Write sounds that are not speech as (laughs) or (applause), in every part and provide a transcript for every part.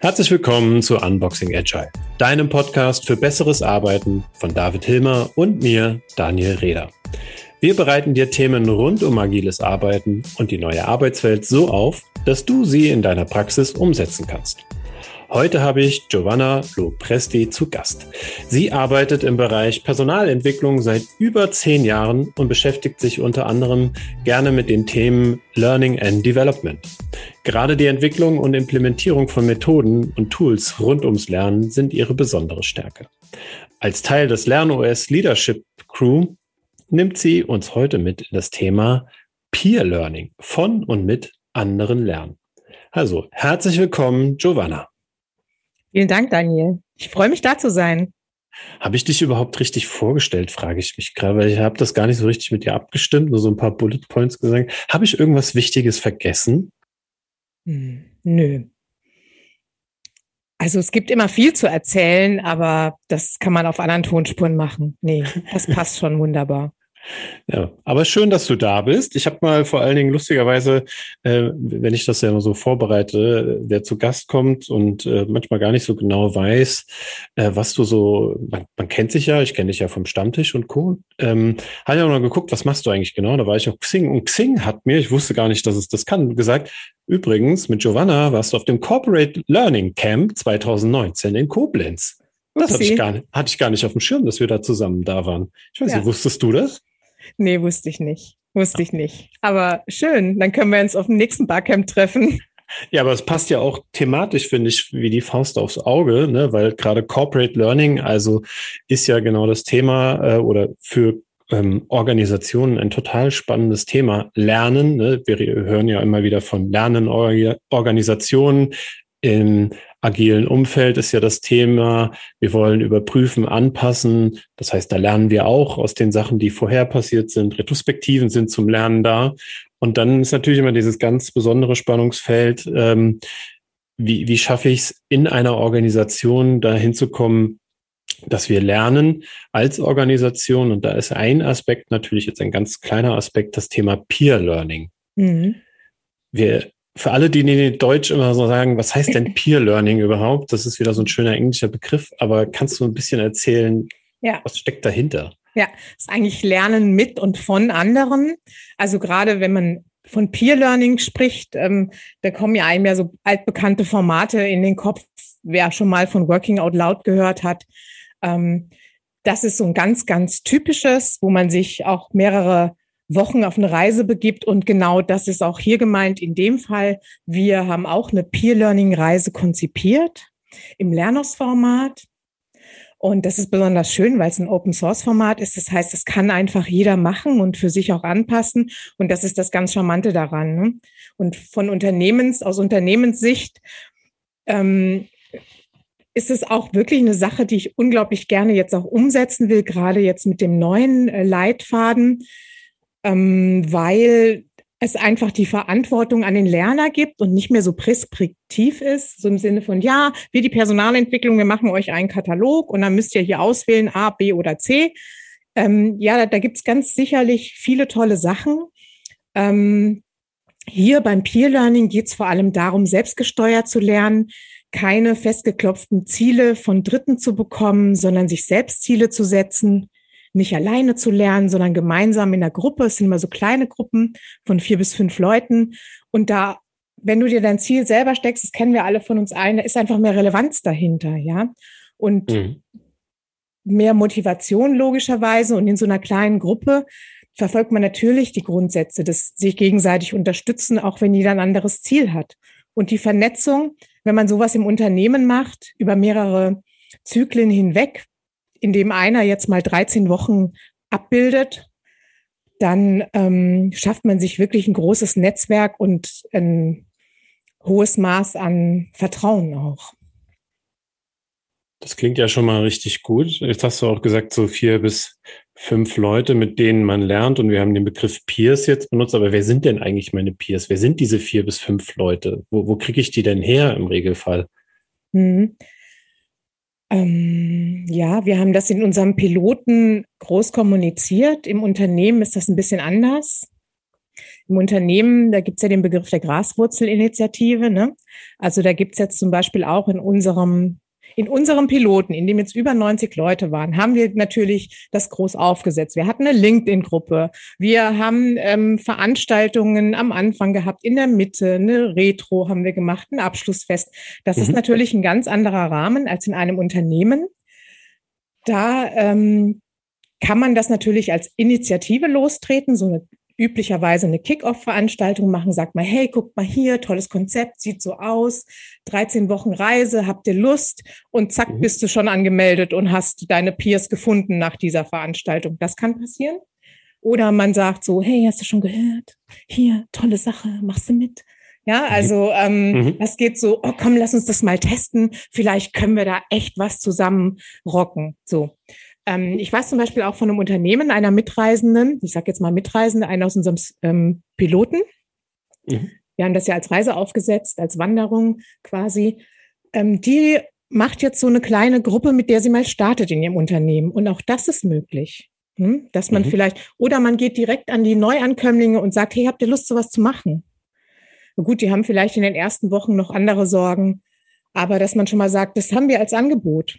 Herzlich willkommen zu Unboxing Agile, deinem Podcast für besseres Arbeiten von David Hilmer und mir, Daniel Reder. Wir bereiten dir Themen rund um agiles Arbeiten und die neue Arbeitswelt so auf, dass du sie in deiner Praxis umsetzen kannst. Heute habe ich Giovanna Lopresti zu Gast. Sie arbeitet im Bereich Personalentwicklung seit über zehn Jahren und beschäftigt sich unter anderem gerne mit den Themen Learning and Development. Gerade die Entwicklung und Implementierung von Methoden und Tools rund ums Lernen sind ihre besondere Stärke. Als Teil des LernOS Leadership Crew nimmt sie uns heute mit in das Thema Peer Learning von und mit anderen lernen. Also, herzlich willkommen, Giovanna. Vielen Dank, Daniel. Ich freue mich, da zu sein. Habe ich dich überhaupt richtig vorgestellt, frage ich mich gerade, weil ich habe das gar nicht so richtig mit dir abgestimmt, nur so ein paar Bullet Points gesagt. Habe ich irgendwas Wichtiges vergessen? Hm, nö. Also es gibt immer viel zu erzählen, aber das kann man auf anderen Tonspuren machen. Nee, das (laughs) passt schon wunderbar. Ja, aber schön, dass du da bist. Ich habe mal vor allen Dingen lustigerweise, äh, wenn ich das ja immer so vorbereite, wer zu Gast kommt und äh, manchmal gar nicht so genau weiß, äh, was du so, man, man kennt sich ja, ich kenne dich ja vom Stammtisch und Co. Ähm, habe ich auch noch geguckt, was machst du eigentlich genau? Da war ich auf Xing und Xing hat mir, ich wusste gar nicht, dass es das kann, gesagt, übrigens, mit Giovanna warst du auf dem Corporate Learning Camp 2019 in Koblenz. Das hatte ich, gar nicht, hatte ich gar nicht auf dem Schirm, dass wir da zusammen da waren. Ich weiß ja. nicht, wusstest du das? Nee, wusste ich nicht. Wusste ich nicht. Aber schön, dann können wir uns auf dem nächsten Barcamp treffen. Ja, aber es passt ja auch thematisch, finde ich, wie die Faust aufs Auge, ne? weil gerade Corporate Learning, also ist ja genau das Thema äh, oder für ähm, Organisationen ein total spannendes Thema. Lernen, ne? wir hören ja immer wieder von Lernen-Organisationen. Im agilen Umfeld ist ja das Thema. Wir wollen überprüfen, anpassen. Das heißt, da lernen wir auch aus den Sachen, die vorher passiert sind. Retrospektiven sind zum Lernen da. Und dann ist natürlich immer dieses ganz besondere Spannungsfeld. Ähm, wie, wie schaffe ich es in einer Organisation dahin zu kommen, dass wir lernen als Organisation. Und da ist ein Aspekt natürlich jetzt ein ganz kleiner Aspekt, das Thema Peer Learning. Mhm. Wir für alle, die in Deutsch immer so sagen, was heißt denn Peer Learning überhaupt? Das ist wieder so ein schöner englischer Begriff, aber kannst du ein bisschen erzählen, ja. was steckt dahinter? Ja, ist eigentlich Lernen mit und von anderen. Also gerade wenn man von Peer Learning spricht, ähm, da kommen ja einem ja so altbekannte Formate in den Kopf, wer schon mal von Working Out Loud gehört hat. Ähm, das ist so ein ganz, ganz typisches, wo man sich auch mehrere Wochen auf eine Reise begibt. Und genau das ist auch hier gemeint in dem Fall. Wir haben auch eine Peer-Learning-Reise konzipiert im Lernos-Format. Und das ist besonders schön, weil es ein Open-Source-Format ist. Das heißt, das kann einfach jeder machen und für sich auch anpassen. Und das ist das ganz Charmante daran. Ne? Und von Unternehmens, aus Unternehmenssicht, ähm, ist es auch wirklich eine Sache, die ich unglaublich gerne jetzt auch umsetzen will, gerade jetzt mit dem neuen äh, Leitfaden ähm, weil es einfach die Verantwortung an den Lerner gibt und nicht mehr so preskriptiv ist, so im Sinne von, ja, wir die Personalentwicklung, wir machen euch einen Katalog und dann müsst ihr hier auswählen A, B oder C. Ähm, ja, da, da gibt es ganz sicherlich viele tolle Sachen. Ähm, hier beim Peer Learning geht es vor allem darum, selbstgesteuert zu lernen, keine festgeklopften Ziele von Dritten zu bekommen, sondern sich selbst Ziele zu setzen nicht alleine zu lernen, sondern gemeinsam in der Gruppe. Es sind immer so kleine Gruppen von vier bis fünf Leuten. Und da, wenn du dir dein Ziel selber steckst, das kennen wir alle von uns allen, da ist einfach mehr Relevanz dahinter, ja. Und mhm. mehr Motivation logischerweise. Und in so einer kleinen Gruppe verfolgt man natürlich die Grundsätze des sich gegenseitig unterstützen, auch wenn jeder ein anderes Ziel hat. Und die Vernetzung, wenn man sowas im Unternehmen macht, über mehrere Zyklen hinweg, in dem einer jetzt mal 13 Wochen abbildet, dann ähm, schafft man sich wirklich ein großes Netzwerk und ein hohes Maß an Vertrauen auch. Das klingt ja schon mal richtig gut. Jetzt hast du auch gesagt, so vier bis fünf Leute, mit denen man lernt. Und wir haben den Begriff Peers jetzt benutzt. Aber wer sind denn eigentlich meine Peers? Wer sind diese vier bis fünf Leute? Wo, wo kriege ich die denn her im Regelfall? Mhm. Ähm, ja, wir haben das in unserem Piloten groß kommuniziert. Im Unternehmen ist das ein bisschen anders. Im Unternehmen, da gibt es ja den Begriff der Graswurzelinitiative. Ne? Also da gibt es jetzt zum Beispiel auch in unserem in unserem Piloten, in dem jetzt über 90 Leute waren, haben wir natürlich das groß aufgesetzt. Wir hatten eine LinkedIn-Gruppe. Wir haben ähm, Veranstaltungen am Anfang gehabt, in der Mitte, eine Retro haben wir gemacht, ein Abschlussfest. Das mhm. ist natürlich ein ganz anderer Rahmen als in einem Unternehmen. Da ähm, kann man das natürlich als Initiative lostreten, so eine üblicherweise eine Kick-Off-Veranstaltung machen, sagt mal, hey, guckt mal hier, tolles Konzept, sieht so aus, 13 Wochen Reise, habt ihr Lust? Und zack, mhm. bist du schon angemeldet und hast deine Peers gefunden nach dieser Veranstaltung. Das kann passieren. Oder man sagt so, hey, hast du schon gehört? Hier, tolle Sache, machst du mit? Ja, mhm. also ähm, mhm. das geht so, oh komm, lass uns das mal testen. Vielleicht können wir da echt was zusammen rocken. So. Ähm, ich weiß zum Beispiel auch von einem Unternehmen, einer Mitreisenden, ich sage jetzt mal Mitreisende, einer aus unserem ähm, Piloten. Mhm. Wir haben das ja als Reise aufgesetzt, als Wanderung quasi. Ähm, die macht jetzt so eine kleine Gruppe, mit der sie mal startet in ihrem Unternehmen. Und auch das ist möglich. Hm? Dass man mhm. vielleicht, oder man geht direkt an die Neuankömmlinge und sagt, hey, habt ihr Lust, sowas zu machen? Na gut, die haben vielleicht in den ersten Wochen noch andere Sorgen, aber dass man schon mal sagt, das haben wir als Angebot.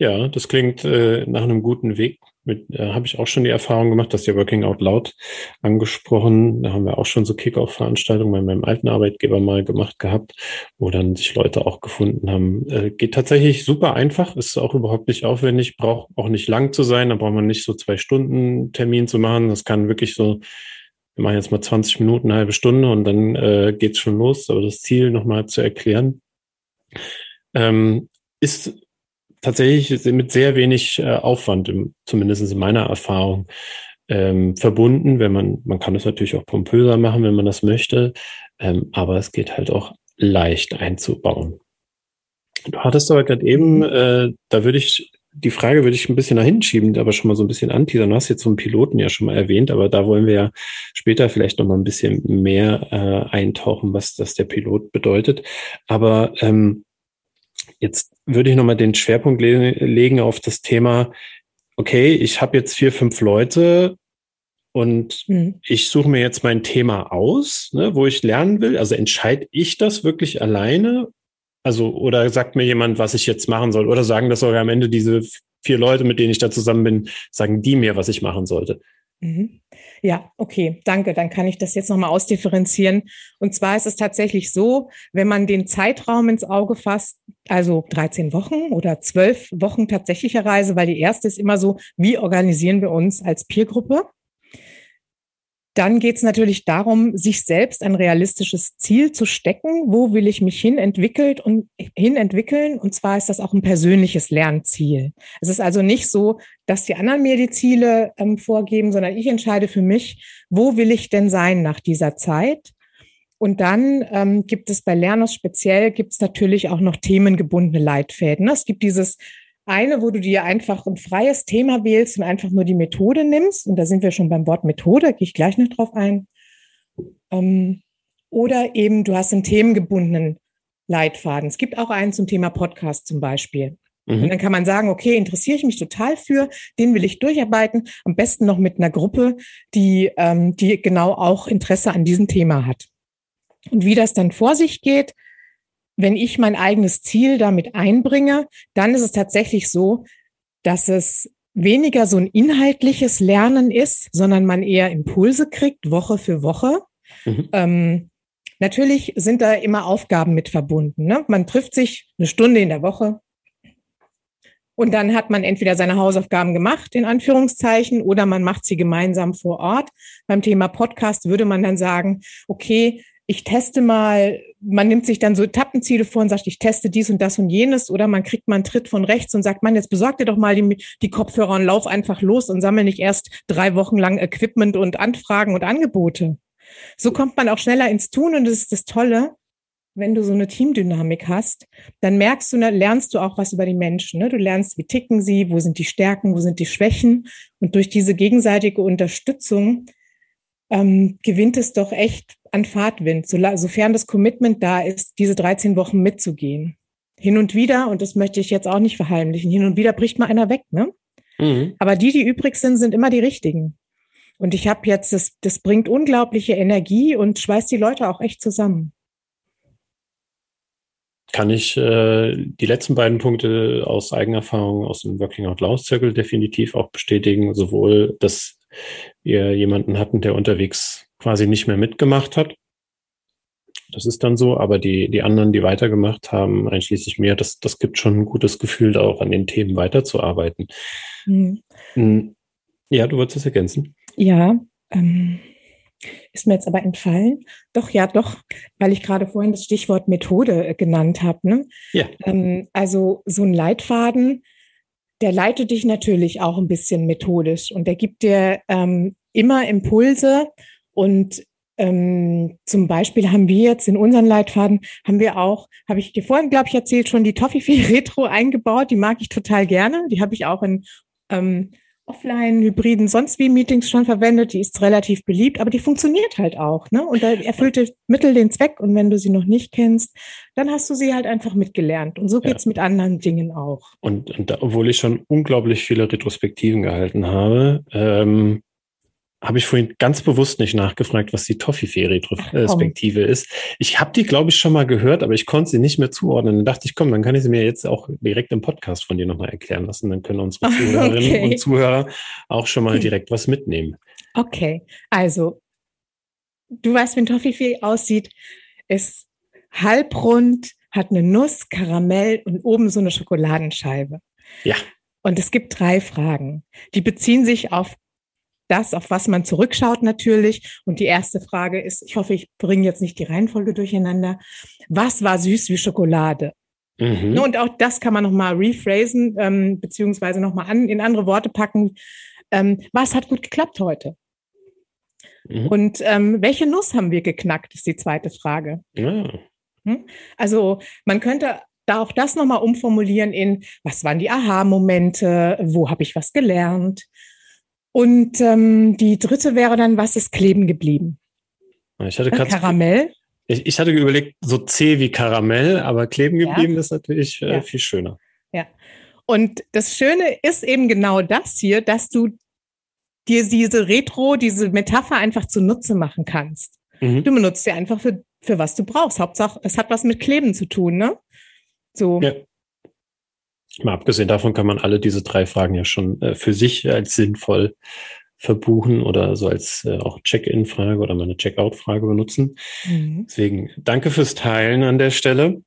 Ja, das klingt äh, nach einem guten Weg. Mit äh, habe ich auch schon die Erfahrung gemacht, dass der Working Out Loud angesprochen. Da haben wir auch schon so Kick-Off-Veranstaltungen bei meinem alten Arbeitgeber mal gemacht gehabt, wo dann sich Leute auch gefunden haben. Äh, geht tatsächlich super einfach, ist auch überhaupt nicht aufwendig, braucht auch nicht lang zu sein. Da braucht man nicht so zwei Stunden Termin zu machen. Das kann wirklich so wir machen jetzt mal 20 Minuten, eine halbe Stunde und dann äh, geht's schon los. Aber das Ziel nochmal zu erklären, ähm, ist tatsächlich mit sehr wenig äh, Aufwand, zumindest in meiner Erfahrung, ähm, verbunden. Wenn man, man kann es natürlich auch pompöser machen, wenn man das möchte, ähm, aber es geht halt auch leicht einzubauen. Du hattest aber gerade eben, äh, da würde ich, die Frage würde ich ein bisschen nach hinten schieben, aber schon mal so ein bisschen anteasern. Du hast jetzt so einen Piloten ja schon mal erwähnt, aber da wollen wir ja später vielleicht noch mal ein bisschen mehr äh, eintauchen, was das der Pilot bedeutet. Aber ähm, Jetzt würde ich nochmal den Schwerpunkt le legen auf das Thema, okay, ich habe jetzt vier, fünf Leute und mhm. ich suche mir jetzt mein Thema aus, ne, wo ich lernen will. Also entscheide ich das wirklich alleine? Also, oder sagt mir jemand, was ich jetzt machen soll? Oder sagen das sogar am Ende diese vier Leute, mit denen ich da zusammen bin, sagen die mir, was ich machen sollte? Mhm. Ja, okay, danke. Dann kann ich das jetzt nochmal ausdifferenzieren. Und zwar ist es tatsächlich so, wenn man den Zeitraum ins Auge fasst, also 13 Wochen oder 12 Wochen tatsächlicher Reise, weil die erste ist immer so, wie organisieren wir uns als Peergruppe? Dann geht es natürlich darum, sich selbst ein realistisches Ziel zu stecken. Wo will ich mich hin entwickelt und hin entwickeln? Und zwar ist das auch ein persönliches Lernziel. Es ist also nicht so, dass die anderen mir die Ziele ähm, vorgeben, sondern ich entscheide für mich, wo will ich denn sein nach dieser Zeit? Und dann ähm, gibt es bei Lernos speziell, gibt es natürlich auch noch themengebundene Leitfäden. Es gibt dieses eine, wo du dir einfach ein freies Thema wählst und einfach nur die Methode nimmst. Und da sind wir schon beim Wort Methode, gehe ich gleich noch drauf ein. Ähm, oder eben du hast einen themengebundenen Leitfaden. Es gibt auch einen zum Thema Podcast zum Beispiel. Mhm. Und dann kann man sagen, okay, interessiere ich mich total für, den will ich durcharbeiten. Am besten noch mit einer Gruppe, die, ähm, die genau auch Interesse an diesem Thema hat. Und wie das dann vor sich geht, wenn ich mein eigenes Ziel damit einbringe, dann ist es tatsächlich so, dass es weniger so ein inhaltliches Lernen ist, sondern man eher Impulse kriegt, Woche für Woche. Mhm. Ähm, natürlich sind da immer Aufgaben mit verbunden. Ne? Man trifft sich eine Stunde in der Woche und dann hat man entweder seine Hausaufgaben gemacht, in Anführungszeichen, oder man macht sie gemeinsam vor Ort. Beim Thema Podcast würde man dann sagen, okay, ich teste mal, man nimmt sich dann so Etappenziele vor und sagt, ich teste dies und das und jenes, oder man kriegt mal einen Tritt von rechts und sagt, man, jetzt besorg dir doch mal die, die Kopfhörer und lauf einfach los und sammle nicht erst drei Wochen lang Equipment und Anfragen und Angebote. So kommt man auch schneller ins Tun und das ist das Tolle. Wenn du so eine Teamdynamik hast, dann merkst du, lernst du auch was über die Menschen. Ne? Du lernst, wie ticken sie, wo sind die Stärken, wo sind die Schwächen. Und durch diese gegenseitige Unterstützung ähm, gewinnt es doch echt an Fahrtwind, so, sofern das Commitment da ist, diese 13 Wochen mitzugehen. hin und wieder, und das möchte ich jetzt auch nicht verheimlichen, hin und wieder bricht mal einer weg, ne? Mhm. Aber die, die übrig sind, sind immer die richtigen. Und ich habe jetzt, das, das bringt unglaubliche Energie und schweißt die Leute auch echt zusammen. Kann ich äh, die letzten beiden Punkte aus Eigenerfahrung aus dem Working Out Loud Circle definitiv auch bestätigen. Sowohl, dass wir jemanden hatten, der unterwegs quasi nicht mehr mitgemacht hat. Das ist dann so, aber die, die anderen, die weitergemacht haben, einschließlich mir, das, das gibt schon ein gutes Gefühl, da auch an den Themen weiterzuarbeiten. Mhm. Ja, du wolltest das ergänzen? Ja, ähm, ist mir jetzt aber entfallen. Doch, ja, doch, weil ich gerade vorhin das Stichwort Methode äh, genannt habe. Ne? Ja. Ähm, also so ein Leitfaden, der leitet dich natürlich auch ein bisschen methodisch und der gibt dir ähm, immer Impulse und ähm, zum Beispiel haben wir jetzt in unseren Leitfaden, haben wir auch, habe ich dir vorhin, glaube ich, erzählt, schon die Toffifee Retro eingebaut. Die mag ich total gerne. Die habe ich auch in ähm, offline, hybriden, sonst wie Meetings schon verwendet. Die ist relativ beliebt, aber die funktioniert halt auch. Ne? Und da erfüllt Mittel den Zweck. Und wenn du sie noch nicht kennst, dann hast du sie halt einfach mitgelernt. Und so geht's ja. mit anderen Dingen auch. Und, und da, obwohl ich schon unglaublich viele Retrospektiven gehalten habe, ähm, habe ich vorhin ganz bewusst nicht nachgefragt, was die Toffifee-Retrospektive ist. Ich habe die, glaube ich, schon mal gehört, aber ich konnte sie nicht mehr zuordnen. Dann dachte ich, komm, dann kann ich sie mir jetzt auch direkt im Podcast von dir nochmal erklären lassen. Dann können unsere (laughs) Zuhörerinnen okay. und Zuhörer auch schon mal direkt was mitnehmen. Okay, also du weißt, wie ein Toffifee aussieht. Ist halbrund, hat eine Nuss, Karamell und oben so eine Schokoladenscheibe. Ja. Und es gibt drei Fragen. Die beziehen sich auf das, auf was man zurückschaut natürlich. Und die erste Frage ist, ich hoffe, ich bringe jetzt nicht die Reihenfolge durcheinander. Was war süß wie Schokolade? Mhm. Und auch das kann man nochmal rephrasen, ähm, beziehungsweise nochmal an, in andere Worte packen. Ähm, was hat gut geklappt heute? Mhm. Und ähm, welche Nuss haben wir geknackt, ist die zweite Frage. Ja. Hm? Also man könnte da auch das nochmal umformulieren in, was waren die Aha-Momente, wo habe ich was gelernt, und ähm, die dritte wäre dann, was ist kleben geblieben? Ich hatte äh, Karamell. Ich, ich, hatte überlegt, so zäh wie Karamell, aber kleben geblieben ja. ist natürlich äh, ja. viel schöner. Ja. Und das Schöne ist eben genau das hier, dass du dir diese Retro, diese Metapher einfach zunutze machen kannst. Mhm. Du benutzt sie einfach für, für was du brauchst. Hauptsache, es hat was mit Kleben zu tun, ne? So. Ja. Mal abgesehen davon kann man alle diese drei Fragen ja schon äh, für sich als sinnvoll verbuchen oder so als äh, auch Check-in-Frage oder meine Check-out-Frage benutzen. Mhm. Deswegen danke fürs Teilen an der Stelle.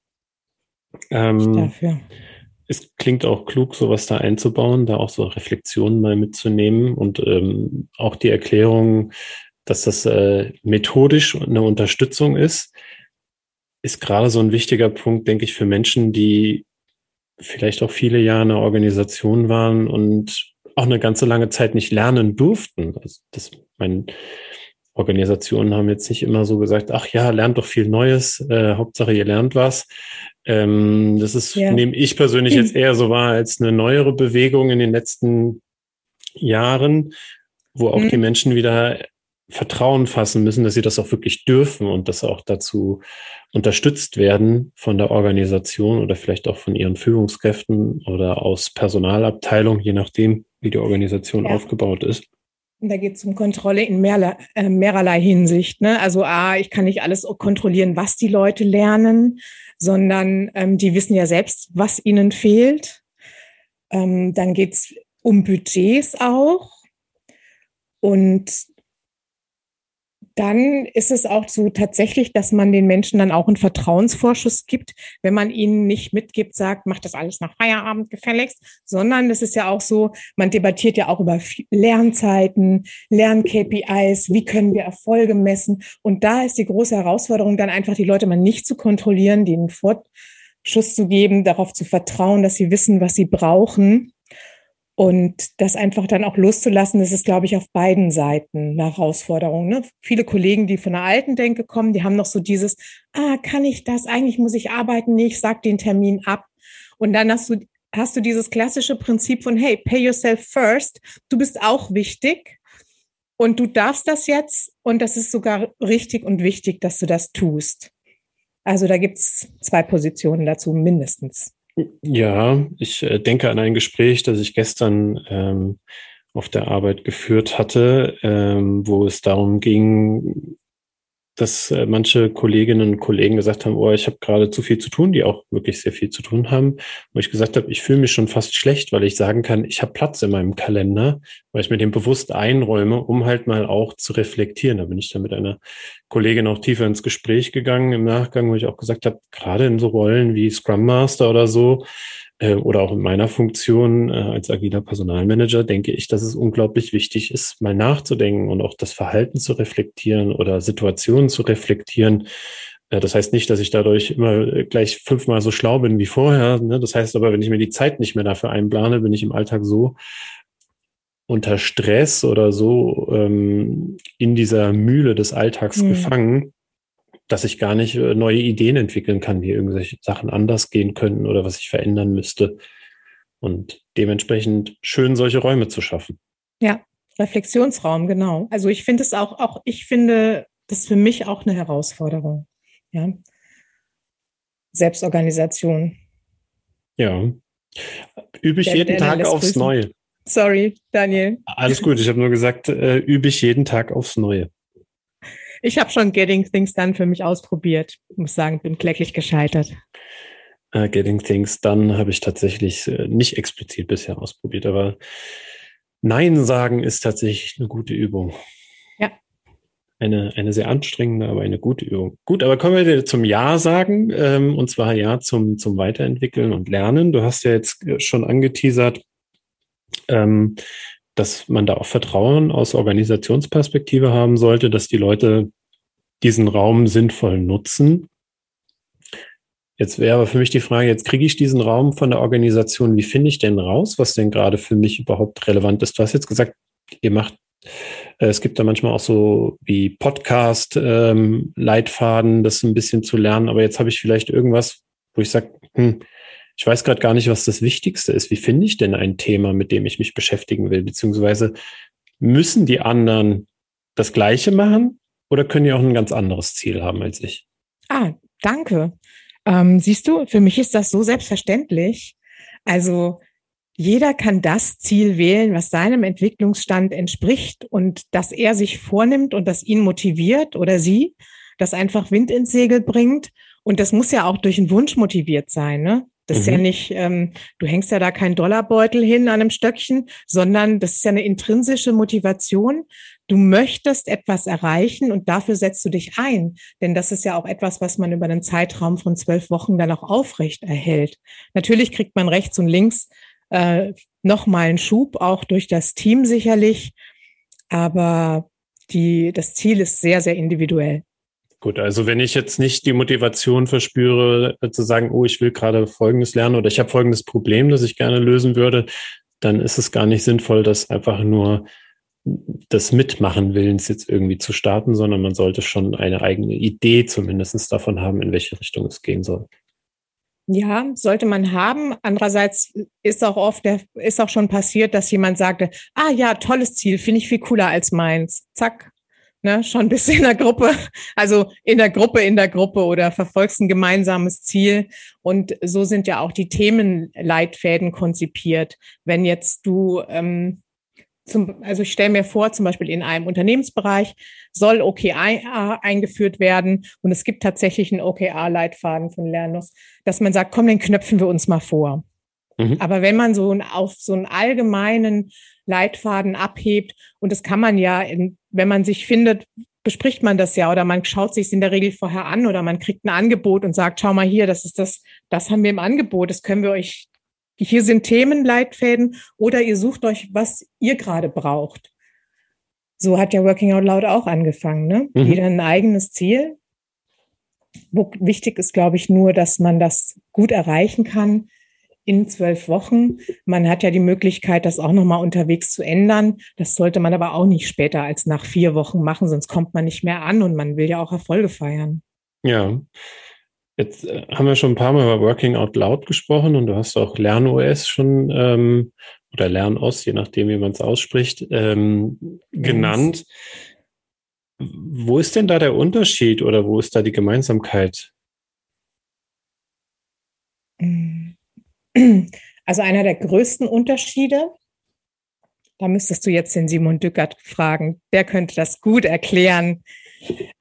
Ähm, dafür. Es klingt auch klug, sowas da einzubauen, da auch so Reflexionen mal mitzunehmen und ähm, auch die Erklärung, dass das äh, methodisch eine Unterstützung ist, ist gerade so ein wichtiger Punkt, denke ich, für Menschen, die vielleicht auch viele Jahre in einer Organisation waren und auch eine ganze lange Zeit nicht lernen durften. Also das, mein, Organisationen haben jetzt nicht immer so gesagt, ach ja, lernt doch viel Neues, äh, Hauptsache ihr lernt was. Ähm, das ist, ja. nehme ich persönlich jetzt eher so wahr als eine neuere Bewegung in den letzten Jahren, wo auch mhm. die Menschen wieder Vertrauen fassen müssen, dass sie das auch wirklich dürfen und dass auch dazu unterstützt werden von der Organisation oder vielleicht auch von ihren Führungskräften oder aus Personalabteilung, je nachdem, wie die Organisation ja. aufgebaut ist. Da geht es um Kontrolle in mehrler, äh, mehrerlei Hinsicht. Ne? Also A, ich kann nicht alles kontrollieren, was die Leute lernen, sondern ähm, die wissen ja selbst, was ihnen fehlt. Ähm, dann geht es um Budgets auch. Und dann ist es auch so tatsächlich, dass man den Menschen dann auch einen Vertrauensvorschuss gibt, wenn man ihnen nicht mitgibt, sagt, mach das alles nach Feierabend gefälligst, sondern es ist ja auch so, man debattiert ja auch über Lernzeiten, Lern-KPIs, wie können wir Erfolge messen. Und da ist die große Herausforderung dann einfach, die Leute mal nicht zu kontrollieren, denen Vorschuss zu geben, darauf zu vertrauen, dass sie wissen, was sie brauchen und das einfach dann auch loszulassen, das ist, glaube ich, auf beiden Seiten eine Herausforderung. Ne? Viele Kollegen, die von der alten Denke kommen, die haben noch so dieses, ah, kann ich das? Eigentlich muss ich arbeiten, nee, ich sag den Termin ab. Und dann hast du, hast du dieses klassische Prinzip von, hey, pay yourself first. Du bist auch wichtig und du darfst das jetzt und das ist sogar richtig und wichtig, dass du das tust. Also da gibt es zwei Positionen dazu mindestens. Ja, ich äh, denke an ein Gespräch, das ich gestern ähm, auf der Arbeit geführt hatte, ähm, wo es darum ging, dass äh, manche Kolleginnen und Kollegen gesagt haben, oh, ich habe gerade zu viel zu tun, die auch wirklich sehr viel zu tun haben, wo ich gesagt habe, ich fühle mich schon fast schlecht, weil ich sagen kann, ich habe Platz in meinem Kalender, weil ich mir den bewusst einräume, um halt mal auch zu reflektieren. Da bin ich dann mit einer Kollegin auch tiefer ins Gespräch gegangen im Nachgang, wo ich auch gesagt habe, gerade in so Rollen wie Scrum Master oder so, äh, oder auch in meiner Funktion äh, als agiler Personalmanager denke ich, dass es unglaublich wichtig ist, mal nachzudenken und auch das Verhalten zu reflektieren oder Situationen zu reflektieren. Äh, das heißt nicht, dass ich dadurch immer gleich fünfmal so schlau bin wie vorher. Ne? Das heißt aber, wenn ich mir die Zeit nicht mehr dafür einplane, bin ich im Alltag so unter Stress oder so ähm, in dieser Mühle des Alltags mhm. gefangen, dass ich gar nicht äh, neue Ideen entwickeln kann, wie irgendwelche Sachen anders gehen könnten oder was ich verändern müsste. Und dementsprechend schön solche Räume zu schaffen. Ja, Reflexionsraum, genau. Also ich finde es auch, auch ich finde das für mich auch eine Herausforderung. Ja. Selbstorganisation. Ja. Übe ich der, jeden der Tag aufs grüßen. Neue. Sorry, Daniel. Alles gut. Ich habe nur gesagt, äh, übe ich jeden Tag aufs Neue. Ich habe schon Getting Things Done für mich ausprobiert. Ich muss sagen, bin kläglich gescheitert. Uh, Getting Things Done habe ich tatsächlich äh, nicht explizit bisher ausprobiert, aber Nein sagen ist tatsächlich eine gute Übung. Ja. Eine, eine sehr anstrengende, aber eine gute Übung. Gut, aber kommen wir zum Ja sagen, ähm, und zwar Ja zum, zum Weiterentwickeln und Lernen. Du hast ja jetzt äh, schon angeteasert, ähm, dass man da auch Vertrauen aus Organisationsperspektive haben sollte, dass die Leute diesen Raum sinnvoll nutzen. Jetzt wäre aber für mich die Frage, jetzt kriege ich diesen Raum von der Organisation, wie finde ich denn raus, was denn gerade für mich überhaupt relevant ist? Du hast jetzt gesagt, ihr macht, äh, es gibt da manchmal auch so wie Podcast-Leitfaden, ähm, das ein bisschen zu lernen, aber jetzt habe ich vielleicht irgendwas, wo ich sage, hm, ich weiß gerade gar nicht, was das Wichtigste ist. Wie finde ich denn ein Thema, mit dem ich mich beschäftigen will? Beziehungsweise müssen die anderen das Gleiche machen oder können die auch ein ganz anderes Ziel haben als ich? Ah, danke. Ähm, siehst du, für mich ist das so selbstverständlich. Also jeder kann das Ziel wählen, was seinem Entwicklungsstand entspricht und dass er sich vornimmt und das ihn motiviert oder sie, das einfach Wind ins Segel bringt. Und das muss ja auch durch einen Wunsch motiviert sein. Ne? Das mhm. ist ja mhm. nicht, ähm, du hängst ja da keinen Dollarbeutel hin an einem Stöckchen, sondern das ist ja eine intrinsische Motivation. Du möchtest etwas erreichen und dafür setzt du dich ein. Denn das ist ja auch etwas, was man über einen Zeitraum von zwölf Wochen dann auch aufrecht erhält. Natürlich kriegt man rechts und links äh, nochmal einen Schub, auch durch das Team sicherlich. Aber die, das Ziel ist sehr, sehr individuell. Gut, also wenn ich jetzt nicht die Motivation verspüre, äh, zu sagen, oh, ich will gerade Folgendes lernen oder ich habe folgendes Problem, das ich gerne lösen würde, dann ist es gar nicht sinnvoll, das einfach nur das Mitmachen Willens jetzt irgendwie zu starten, sondern man sollte schon eine eigene Idee zumindest davon haben, in welche Richtung es gehen soll. Ja, sollte man haben. Andererseits ist auch oft, ist auch schon passiert, dass jemand sagte, ah ja, tolles Ziel, finde ich viel cooler als meins. Zack, ne, schon bist in der Gruppe, also in der Gruppe, in der Gruppe oder verfolgst ein gemeinsames Ziel. Und so sind ja auch die Themenleitfäden konzipiert. Wenn jetzt du, ähm, zum, also ich stelle mir vor, zum Beispiel in einem Unternehmensbereich soll OKR eingeführt werden und es gibt tatsächlich einen OKR-Leitfaden von Lernus, dass man sagt, komm, den knöpfen wir uns mal vor. Mhm. Aber wenn man so auf so einen allgemeinen Leitfaden abhebt, und das kann man ja, in, wenn man sich findet, bespricht man das ja oder man schaut sich es in der Regel vorher an oder man kriegt ein Angebot und sagt, schau mal hier, das ist das, das haben wir im Angebot, das können wir euch, hier sind Themenleitfäden oder ihr sucht euch, was ihr gerade braucht. So hat ja Working Out Loud auch angefangen, ne? Mhm. Jeder ein eigenes Ziel. Wichtig ist, glaube ich, nur, dass man das gut erreichen kann, in zwölf Wochen. Man hat ja die Möglichkeit, das auch nochmal unterwegs zu ändern. Das sollte man aber auch nicht später als nach vier Wochen machen, sonst kommt man nicht mehr an und man will ja auch Erfolge feiern. Ja. Jetzt äh, haben wir schon ein paar Mal über Working Out Loud gesprochen und du hast auch LernOS schon ähm, oder LernOS, je nachdem, wie man es ausspricht, ähm, genannt. Wo ist denn da der Unterschied oder wo ist da die Gemeinsamkeit Also einer der größten Unterschiede, da müsstest du jetzt den Simon Dückert fragen, der könnte das gut erklären.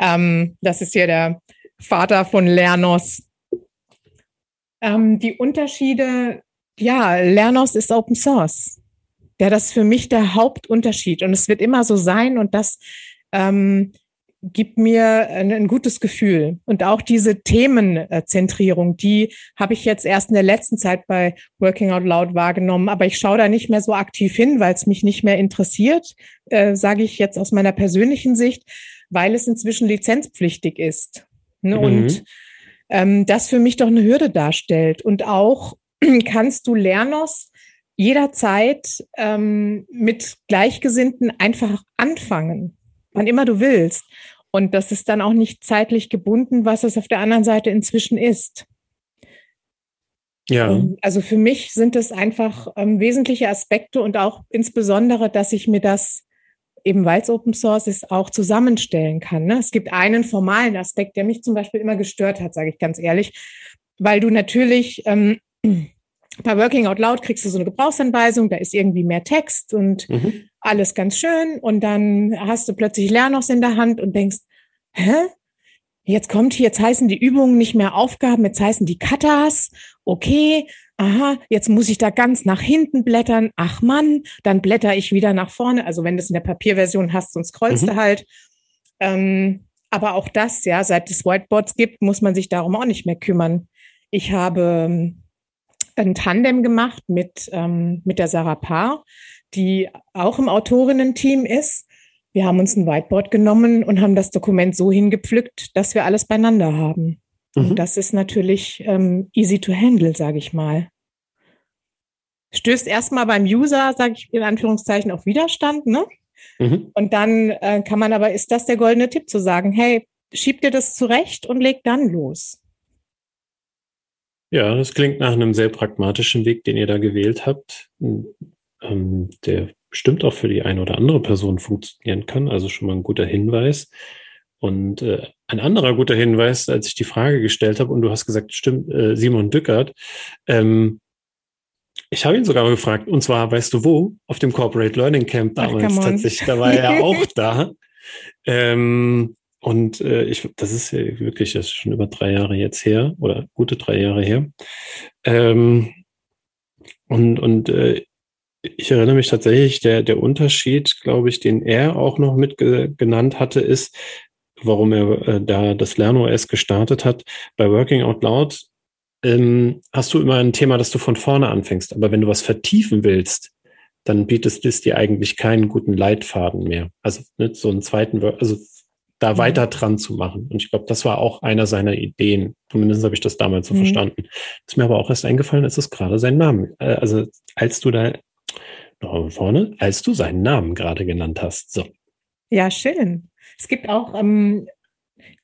Ähm, das ist ja der Vater von Lernos. Ähm, die Unterschiede, ja, Lernos ist Open Source. Ja, das ist für mich der Hauptunterschied. Und es wird immer so sein. Und das ähm, gibt mir ein, ein, gutes Gefühl. Und auch diese Themenzentrierung, die habe ich jetzt erst in der letzten Zeit bei Working Out Loud wahrgenommen. Aber ich schaue da nicht mehr so aktiv hin, weil es mich nicht mehr interessiert, äh, sage ich jetzt aus meiner persönlichen Sicht, weil es inzwischen lizenzpflichtig ist. Ne? Mhm. Und ähm, das für mich doch eine Hürde darstellt. Und auch (clears throat) kannst du Lernos jederzeit ähm, mit Gleichgesinnten einfach anfangen wann immer du willst. Und das ist dann auch nicht zeitlich gebunden, was es auf der anderen Seite inzwischen ist. Ja. Ähm, also für mich sind es einfach ähm, wesentliche Aspekte und auch insbesondere, dass ich mir das eben weil es Open Source ist, auch zusammenstellen kann. Ne? Es gibt einen formalen Aspekt, der mich zum Beispiel immer gestört hat, sage ich ganz ehrlich, weil du natürlich ähm, (clears throat) bei Working Out Loud kriegst du so eine Gebrauchsanweisung, da ist irgendwie mehr Text und mhm. Alles ganz schön. Und dann hast du plötzlich Lernos in der Hand und denkst, hä? Jetzt kommt hier, jetzt heißen die Übungen nicht mehr Aufgaben, jetzt heißen die Katas. Okay, aha, jetzt muss ich da ganz nach hinten blättern. Ach Mann, dann blätter ich wieder nach vorne. Also wenn du es in der Papierversion hast, sonst scrollst mhm. du halt. Ähm, aber auch das, ja, seit es Whiteboards gibt, muss man sich darum auch nicht mehr kümmern. Ich habe ähm, ein Tandem gemacht mit, ähm, mit der Sarah Paar, die auch im Autorinnen-Team ist. Wir haben uns ein Whiteboard genommen und haben das Dokument so hingepflückt, dass wir alles beieinander haben. Mhm. Und das ist natürlich ähm, easy to handle, sage ich mal. Stößt erstmal beim User, sage ich in Anführungszeichen, auf Widerstand, ne? Mhm. Und dann äh, kann man aber, ist das der goldene Tipp zu sagen, hey, schieb dir das zurecht und leg dann los. Ja, das klingt nach einem sehr pragmatischen Weg, den ihr da gewählt habt, ähm, der bestimmt auch für die eine oder andere Person funktionieren kann. Also schon mal ein guter Hinweis. Und äh, ein anderer guter Hinweis, als ich die Frage gestellt habe, und du hast gesagt, stimmt, äh, Simon Dückert, ähm, ich habe ihn sogar gefragt, und zwar, weißt du wo? Auf dem Corporate Learning Camp damals Ach, tatsächlich, da war er (laughs) auch da. Ähm, und äh, ich, das ist ja wirklich, das ist schon über drei Jahre jetzt her oder gute drei Jahre her. Ähm, und und äh, ich erinnere mich tatsächlich, der, der Unterschied, glaube ich, den er auch noch mit genannt hatte, ist, warum er äh, da das LernOS gestartet hat. Bei Working Out Loud ähm, hast du immer ein Thema, das du von vorne anfängst. Aber wenn du was vertiefen willst, dann bietet es dir eigentlich keinen guten Leitfaden mehr. Also ne, so einen zweiten, also da mhm. weiter dran zu machen. Und ich glaube, das war auch einer seiner Ideen. Zumindest habe ich das damals so mhm. verstanden. ist mir aber auch erst eingefallen, als es gerade seinen Namen, äh, also als du da vorne, als du seinen Namen gerade genannt hast. So. Ja, schön. Es gibt auch ähm,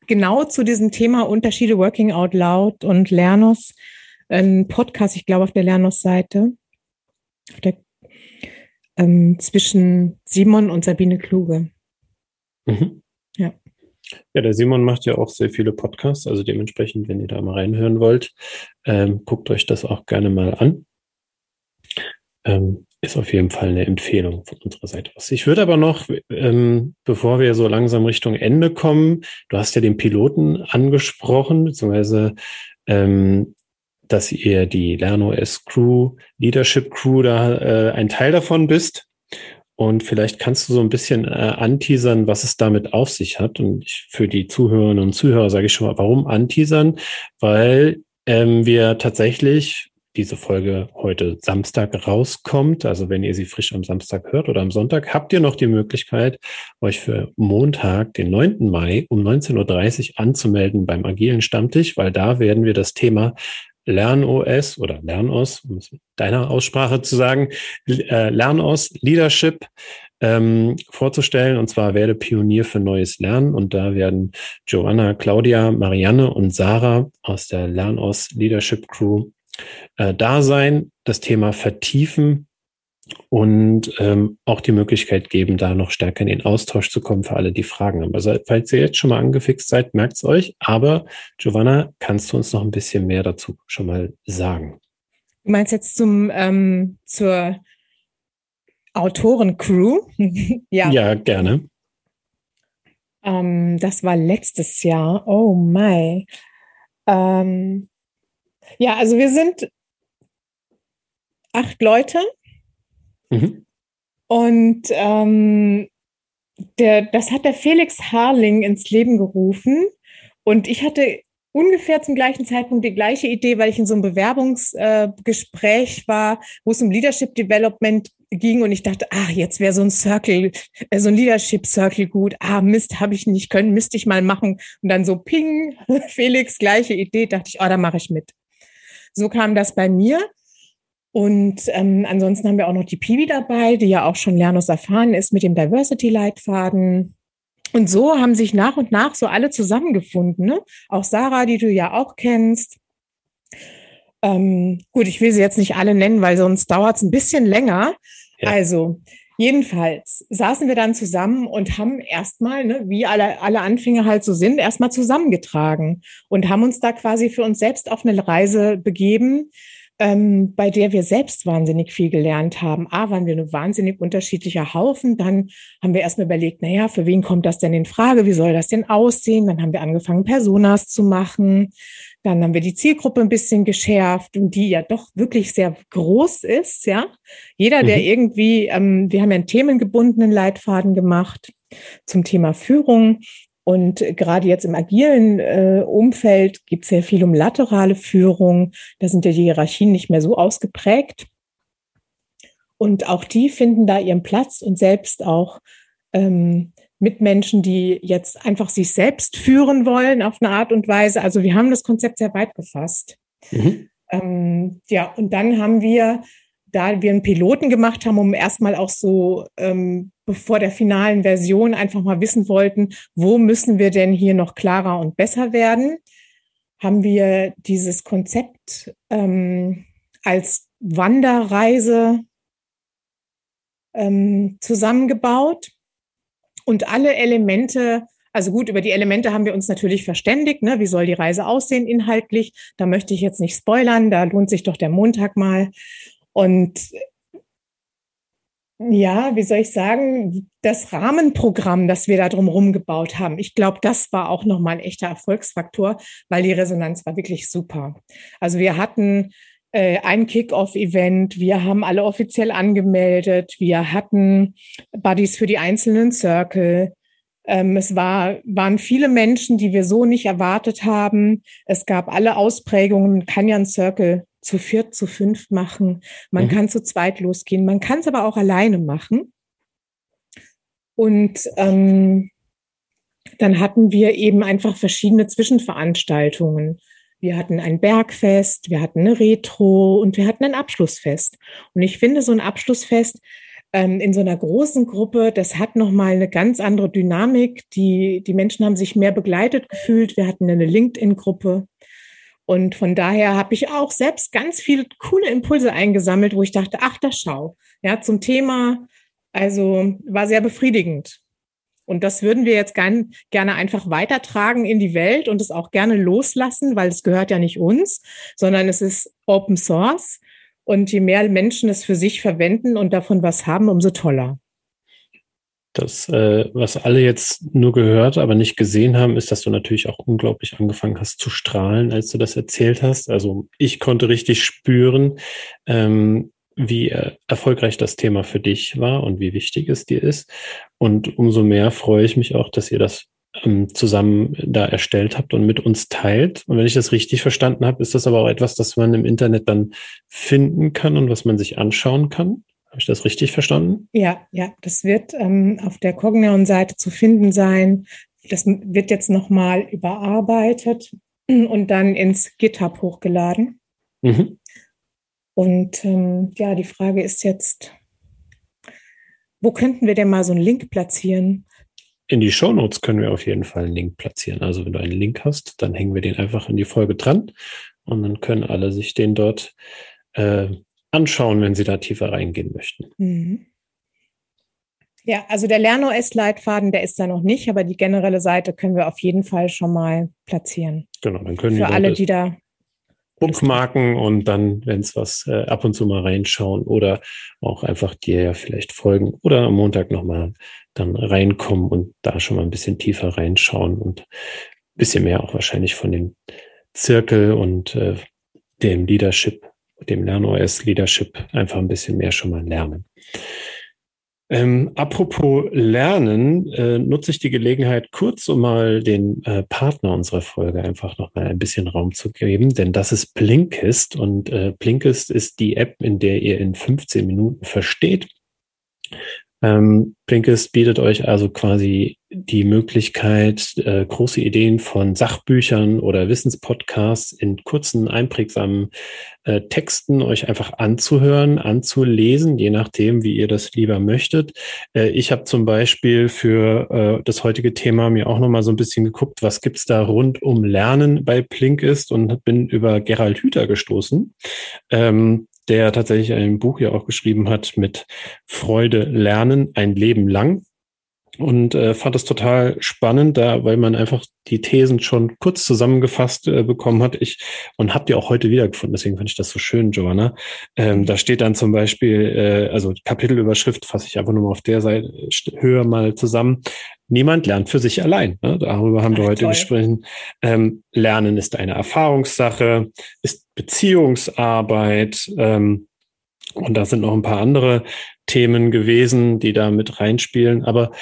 genau zu diesem Thema Unterschiede Working Out Loud und Lernos ein Podcast, ich glaube, auf der Lernos-Seite, ähm, zwischen Simon und Sabine Kluge. Mhm. Ja. Ja, der Simon macht ja auch sehr viele Podcasts, also dementsprechend, wenn ihr da mal reinhören wollt, ähm, guckt euch das auch gerne mal an. Ähm, ist auf jeden Fall eine Empfehlung von unserer Seite aus. Ich würde aber noch, ähm, bevor wir so langsam Richtung Ende kommen, du hast ja den Piloten angesprochen, beziehungsweise ähm, dass ihr die LernOS Crew, Leadership Crew da äh, ein Teil davon bist. Und vielleicht kannst du so ein bisschen äh, anteasern, was es damit auf sich hat. Und ich, für die Zuhörerinnen und Zuhörer sage ich schon mal, warum anteasern? Weil ähm, wir tatsächlich diese Folge heute Samstag rauskommt, also wenn ihr sie frisch am Samstag hört oder am Sonntag, habt ihr noch die Möglichkeit, euch für Montag, den 9. Mai um 19.30 Uhr anzumelden beim Agilen Stammtisch, weil da werden wir das Thema LernOS oder LernOS, um es mit deiner Aussprache zu sagen, äh, LernOS Leadership ähm, vorzustellen. Und zwar werde Pionier für neues Lernen. Und da werden Joanna, Claudia, Marianne und Sarah aus der LernOS Leadership Crew äh, da sein, das Thema vertiefen und ähm, auch die Möglichkeit geben, da noch stärker in den Austausch zu kommen für alle, die Fragen haben. Also falls ihr jetzt schon mal angefixt seid, merkt es euch. Aber Giovanna, kannst du uns noch ein bisschen mehr dazu schon mal sagen? Du meinst jetzt zum ähm, zur Autorencrew? (laughs) ja. Ja, gerne. Ähm, das war letztes Jahr. Oh my. Ähm, ja, also wir sind acht Leute Mhm. Und ähm, der, das hat der Felix Harling ins Leben gerufen. Und ich hatte ungefähr zum gleichen Zeitpunkt die gleiche Idee, weil ich in so einem Bewerbungsgespräch äh, war, wo es um Leadership Development ging und ich dachte, ah, jetzt wäre so ein Circle, äh, so ein Leadership Circle gut. Ah, Mist, habe ich nicht können, müsste ich mal machen. Und dann so ping, (laughs) Felix, gleiche Idee, dachte ich, oh, da mache ich mit. So kam das bei mir. Und ähm, ansonsten haben wir auch noch die Piwi dabei, die ja auch schon Lernus erfahren ist mit dem Diversity-Leitfaden. Und so haben sich nach und nach so alle zusammengefunden. Ne? Auch Sarah, die du ja auch kennst. Ähm, gut, ich will sie jetzt nicht alle nennen, weil sonst dauert es ein bisschen länger. Ja. Also, jedenfalls saßen wir dann zusammen und haben erstmal, ne, wie alle, alle Anfänger halt so sind, erstmal zusammengetragen und haben uns da quasi für uns selbst auf eine Reise begeben, ähm, bei der wir selbst wahnsinnig viel gelernt haben. A, waren wir eine wahnsinnig unterschiedlicher Haufen. Dann haben wir erstmal überlegt, naja, für wen kommt das denn in Frage? Wie soll das denn aussehen? Dann haben wir angefangen, Personas zu machen. Dann haben wir die Zielgruppe ein bisschen geschärft und die ja doch wirklich sehr groß ist, ja. Jeder, der mhm. irgendwie, ähm, wir haben ja einen themengebundenen Leitfaden gemacht zum Thema Führung. Und gerade jetzt im agilen äh, Umfeld gibt es sehr viel um laterale Führung. Da sind ja die Hierarchien nicht mehr so ausgeprägt. Und auch die finden da ihren Platz und selbst auch ähm, mit Menschen, die jetzt einfach sich selbst führen wollen auf eine Art und Weise. Also wir haben das Konzept sehr weit gefasst. Mhm. Ähm, ja, und dann haben wir, da wir einen Piloten gemacht haben, um erstmal auch so ähm, bevor der finalen Version einfach mal wissen wollten, wo müssen wir denn hier noch klarer und besser werden, haben wir dieses Konzept ähm, als Wanderreise ähm, zusammengebaut und alle Elemente, also gut, über die Elemente haben wir uns natürlich verständigt. Ne? Wie soll die Reise aussehen inhaltlich? Da möchte ich jetzt nicht spoilern, da lohnt sich doch der Montag mal. Und ja, wie soll ich sagen, das Rahmenprogramm, das wir da drumherum gebaut haben, ich glaube, das war auch nochmal ein echter Erfolgsfaktor, weil die Resonanz war wirklich super. Also wir hatten ein Kick-Off-Event, wir haben alle offiziell angemeldet, wir hatten Buddies für die einzelnen Circle. Ähm, es war, waren viele Menschen, die wir so nicht erwartet haben. Es gab alle Ausprägungen, kann ja ein Circle zu viert, zu fünf machen. Man mhm. kann zu zweit losgehen. Man kann es aber auch alleine machen. Und ähm, dann hatten wir eben einfach verschiedene Zwischenveranstaltungen. Wir hatten ein Bergfest, wir hatten eine Retro und wir hatten ein Abschlussfest. Und ich finde, so ein Abschlussfest ähm, in so einer großen Gruppe, das hat nochmal eine ganz andere Dynamik. Die, die Menschen haben sich mehr begleitet gefühlt. Wir hatten eine LinkedIn-Gruppe. Und von daher habe ich auch selbst ganz viele coole Impulse eingesammelt, wo ich dachte, ach, da schau. Ja, zum Thema, also war sehr befriedigend. Und das würden wir jetzt gern, gerne einfach weitertragen in die Welt und es auch gerne loslassen, weil es gehört ja nicht uns, sondern es ist Open Source. Und je mehr Menschen es für sich verwenden und davon was haben, umso toller. Das, äh, was alle jetzt nur gehört, aber nicht gesehen haben, ist, dass du natürlich auch unglaublich angefangen hast zu strahlen, als du das erzählt hast. Also ich konnte richtig spüren, ähm, wie äh, erfolgreich das Thema für dich war und wie wichtig es dir ist. Und umso mehr freue ich mich auch, dass ihr das ähm, zusammen da erstellt habt und mit uns teilt. Und wenn ich das richtig verstanden habe, ist das aber auch etwas, das man im Internet dann finden kann und was man sich anschauen kann. Habe ich das richtig verstanden? Ja, ja, das wird ähm, auf der Cognion-Seite zu finden sein. Das wird jetzt nochmal überarbeitet und dann ins GitHub hochgeladen. Mhm. Und ähm, ja, die Frage ist jetzt, wo könnten wir denn mal so einen Link platzieren? In die Show Notes können wir auf jeden Fall einen Link platzieren. Also wenn du einen Link hast, dann hängen wir den einfach in die Folge dran und dann können alle sich den dort äh, anschauen, wenn Sie da tiefer reingehen möchten. Mhm. Ja, also der LernOS-Leitfaden, der ist da noch nicht, aber die generelle Seite können wir auf jeden Fall schon mal platzieren. Genau, dann können Für die alle, die da Bookmarken und dann, wenn es was äh, ab und zu mal reinschauen oder auch einfach dir ja vielleicht folgen oder am Montag nochmal dann reinkommen und da schon mal ein bisschen tiefer reinschauen und ein bisschen mehr auch wahrscheinlich von dem Zirkel und äh, dem Leadership, dem LernOS Leadership einfach ein bisschen mehr schon mal lernen. Ähm, apropos Lernen, äh, nutze ich die Gelegenheit, kurz um mal den äh, Partner unserer Folge einfach noch mal ein bisschen Raum zu geben, denn das ist Blinkist und äh, Blinkist ist die App, in der ihr in 15 Minuten versteht, ähm, Blinkist bietet euch also quasi die Möglichkeit, äh, große Ideen von Sachbüchern oder Wissenspodcasts in kurzen, einprägsamen äh, Texten euch einfach anzuhören, anzulesen, je nachdem, wie ihr das lieber möchtet. Äh, ich habe zum Beispiel für äh, das heutige Thema mir auch nochmal so ein bisschen geguckt, was gibt's da rund um Lernen bei Blinkist und bin über Gerald Hüther gestoßen. Ähm, der tatsächlich ein Buch ja auch geschrieben hat mit Freude lernen, ein Leben lang. Und äh, fand es total spannend, da, weil man einfach die Thesen schon kurz zusammengefasst äh, bekommen hat. Ich und habt ihr auch heute wiedergefunden, deswegen fand ich das so schön, Joanna. Ähm, da steht dann zum Beispiel, äh, also Kapitelüberschrift fasse ich einfach nur mal auf der Seite höher mal zusammen. Niemand lernt für sich allein. Ne? Darüber haben wir heute gesprochen. Ähm, Lernen ist eine Erfahrungssache, ist Beziehungsarbeit. Ähm, und da sind noch ein paar andere Themen gewesen, die da mit reinspielen. Aber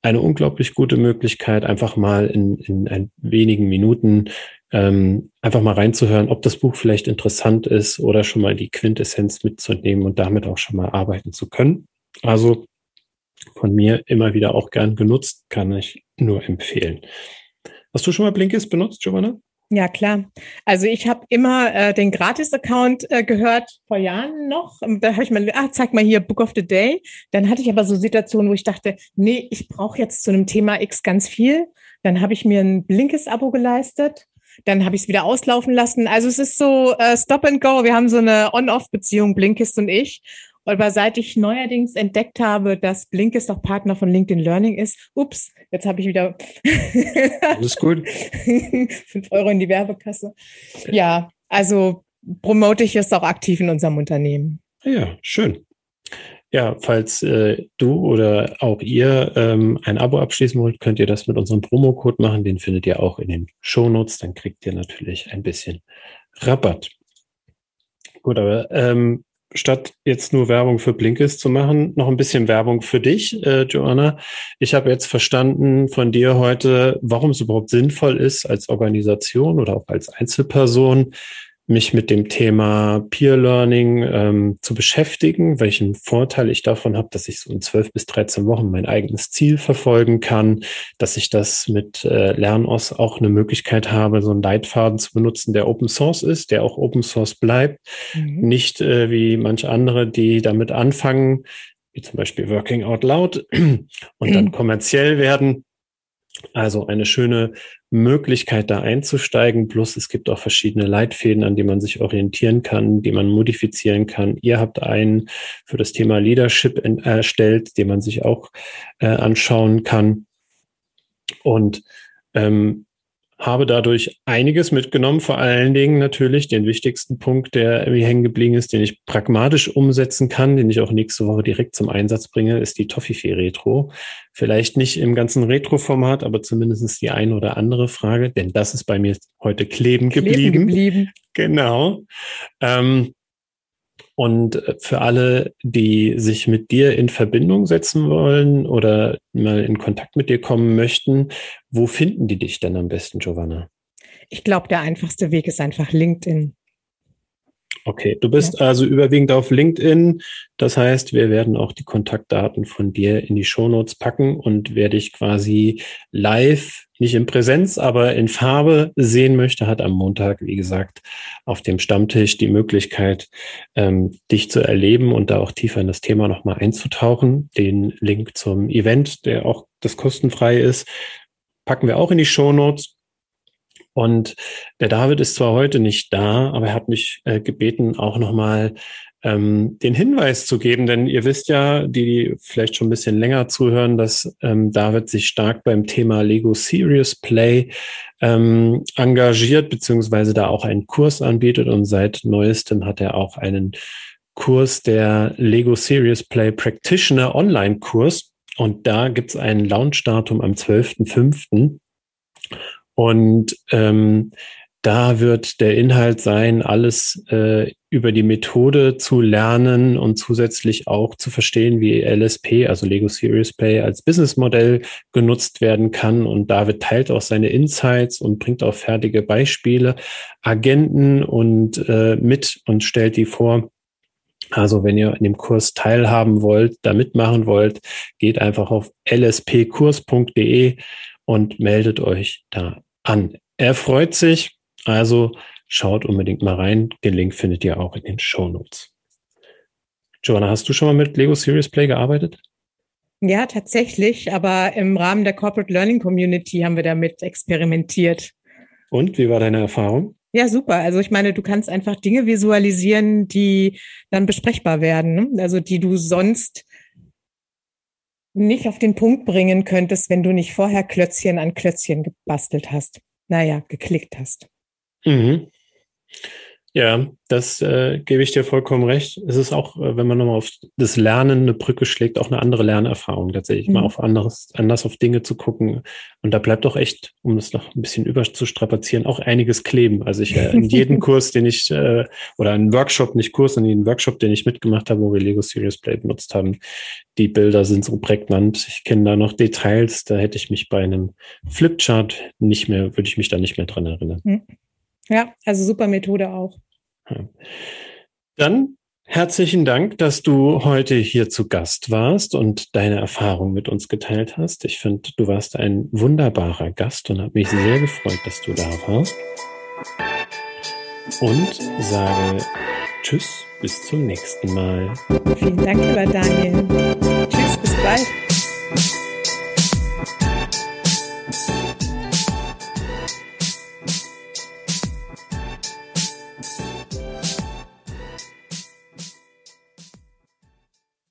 eine unglaublich gute Möglichkeit, einfach mal in, in ein wenigen Minuten ähm, einfach mal reinzuhören, ob das Buch vielleicht interessant ist oder schon mal die Quintessenz mitzunehmen und damit auch schon mal arbeiten zu können. Also von mir immer wieder auch gern genutzt, kann ich nur empfehlen. Hast du schon mal Blinkist benutzt, Giovanna? Ja, klar. Also ich habe immer äh, den Gratis-Account äh, gehört, vor Jahren noch. Da habe ich mal, ah, zeig mal hier Book of the Day. Dann hatte ich aber so Situationen, wo ich dachte, nee, ich brauche jetzt zu einem Thema X ganz viel. Dann habe ich mir ein Blinkist-Abo geleistet. Dann habe ich es wieder auslaufen lassen. Also es ist so äh, Stop and Go. Wir haben so eine On-Off-Beziehung, Blinkist und ich. Aber seit ich neuerdings entdeckt habe, dass Blinkist auch Partner von LinkedIn Learning ist, ups, jetzt habe ich wieder (laughs) Alles gut. fünf Euro in die Werbekasse. Ja, also promote ich es auch aktiv in unserem Unternehmen. Ja, schön. Ja, falls äh, du oder auch ihr ähm, ein Abo abschließen wollt, könnt ihr das mit unserem Promocode machen. Den findet ihr auch in den Shownotes. Dann kriegt ihr natürlich ein bisschen Rabatt. Gut, aber ähm, statt jetzt nur Werbung für Blinkist zu machen, noch ein bisschen Werbung für dich, äh, Joanna. Ich habe jetzt verstanden von dir heute, warum es überhaupt sinnvoll ist, als Organisation oder auch als Einzelperson mich mit dem Thema Peer Learning ähm, zu beschäftigen, welchen Vorteil ich davon habe, dass ich so in zwölf bis 13 Wochen mein eigenes Ziel verfolgen kann, dass ich das mit äh, LernOS auch eine Möglichkeit habe, so einen Leitfaden zu benutzen, der Open Source ist, der auch Open Source bleibt, mhm. nicht äh, wie manche andere, die damit anfangen, wie zum Beispiel Working Out Loud (clears throat) und dann kommerziell werden. Also eine schöne Möglichkeit, da einzusteigen. Plus es gibt auch verschiedene Leitfäden, an denen man sich orientieren kann, die man modifizieren kann. Ihr habt einen für das Thema Leadership erstellt, den man sich auch äh, anschauen kann. Und ähm, habe dadurch einiges mitgenommen, vor allen Dingen natürlich den wichtigsten Punkt, der mir hängen geblieben ist, den ich pragmatisch umsetzen kann, den ich auch nächste Woche direkt zum Einsatz bringe, ist die Toffifee Retro. Vielleicht nicht im ganzen Retro-Format, aber zumindest die eine oder andere Frage, denn das ist bei mir heute kleben, kleben geblieben. geblieben. Genau. Ähm, und äh, für alle, die sich mit dir in Verbindung setzen wollen oder mal in Kontakt mit dir kommen möchten, wo finden die dich denn am besten, Giovanna? Ich glaube, der einfachste Weg ist einfach LinkedIn. Okay, du bist ja. also überwiegend auf LinkedIn. Das heißt, wir werden auch die Kontaktdaten von dir in die Shownotes packen und wer dich quasi live, nicht in Präsenz, aber in Farbe sehen möchte, hat am Montag, wie gesagt, auf dem Stammtisch die Möglichkeit, ähm, dich zu erleben und da auch tiefer in das Thema nochmal einzutauchen. Den Link zum Event, der auch das kostenfrei ist, packen wir auch in die Shownotes. Und der David ist zwar heute nicht da, aber er hat mich äh, gebeten, auch nochmal ähm, den Hinweis zu geben, denn ihr wisst ja, die, die vielleicht schon ein bisschen länger zuhören, dass ähm, David sich stark beim Thema Lego Serious Play ähm, engagiert, beziehungsweise da auch einen Kurs anbietet und seit neuestem hat er auch einen Kurs der Lego Serious Play Practitioner Online-Kurs. Und da gibt es ein Launchdatum am 12.05. Und ähm, da wird der Inhalt sein, alles äh, über die Methode zu lernen und zusätzlich auch zu verstehen, wie LSP, also Lego Serious Play, als Businessmodell genutzt werden kann. Und David teilt auch seine Insights und bringt auch fertige Beispiele, Agenten und äh, mit und stellt die vor. Also wenn ihr in dem Kurs teilhaben wollt, da mitmachen wollt, geht einfach auf lspkurs.de und meldet euch da an. Er freut sich, also schaut unbedingt mal rein. Den Link findet ihr auch in den Show Notes. Joanna, hast du schon mal mit Lego Serious Play gearbeitet? Ja, tatsächlich, aber im Rahmen der Corporate Learning Community haben wir damit experimentiert. Und wie war deine Erfahrung? Ja, super. Also ich meine, du kannst einfach Dinge visualisieren, die dann besprechbar werden, ne? also die du sonst nicht auf den Punkt bringen könntest, wenn du nicht vorher Klötzchen an Klötzchen gebastelt hast. Naja, geklickt hast. Mhm. Ja, das äh, gebe ich dir vollkommen recht. Es ist auch, äh, wenn man nochmal auf das Lernen eine Brücke schlägt, auch eine andere Lernerfahrung tatsächlich, mhm. mal auf anderes, anders auf Dinge zu gucken. Und da bleibt auch echt, um das noch ein bisschen überzustrapazieren, auch einiges kleben. Also ich äh, in (laughs) jedem Kurs, den ich, äh, oder einen Workshop, nicht Kurs, sondern einen Workshop, den ich mitgemacht habe, wo wir Lego Serious Play benutzt haben, die Bilder sind so prägnant. Ich kenne da noch Details, da hätte ich mich bei einem Flipchart nicht mehr, würde ich mich da nicht mehr dran erinnern. Mhm. Ja, also super Methode auch. Dann herzlichen Dank, dass du heute hier zu Gast warst und deine Erfahrung mit uns geteilt hast. Ich finde, du warst ein wunderbarer Gast und habe mich sehr gefreut, dass du da warst. Und sage Tschüss, bis zum nächsten Mal. Vielen Dank, lieber Daniel.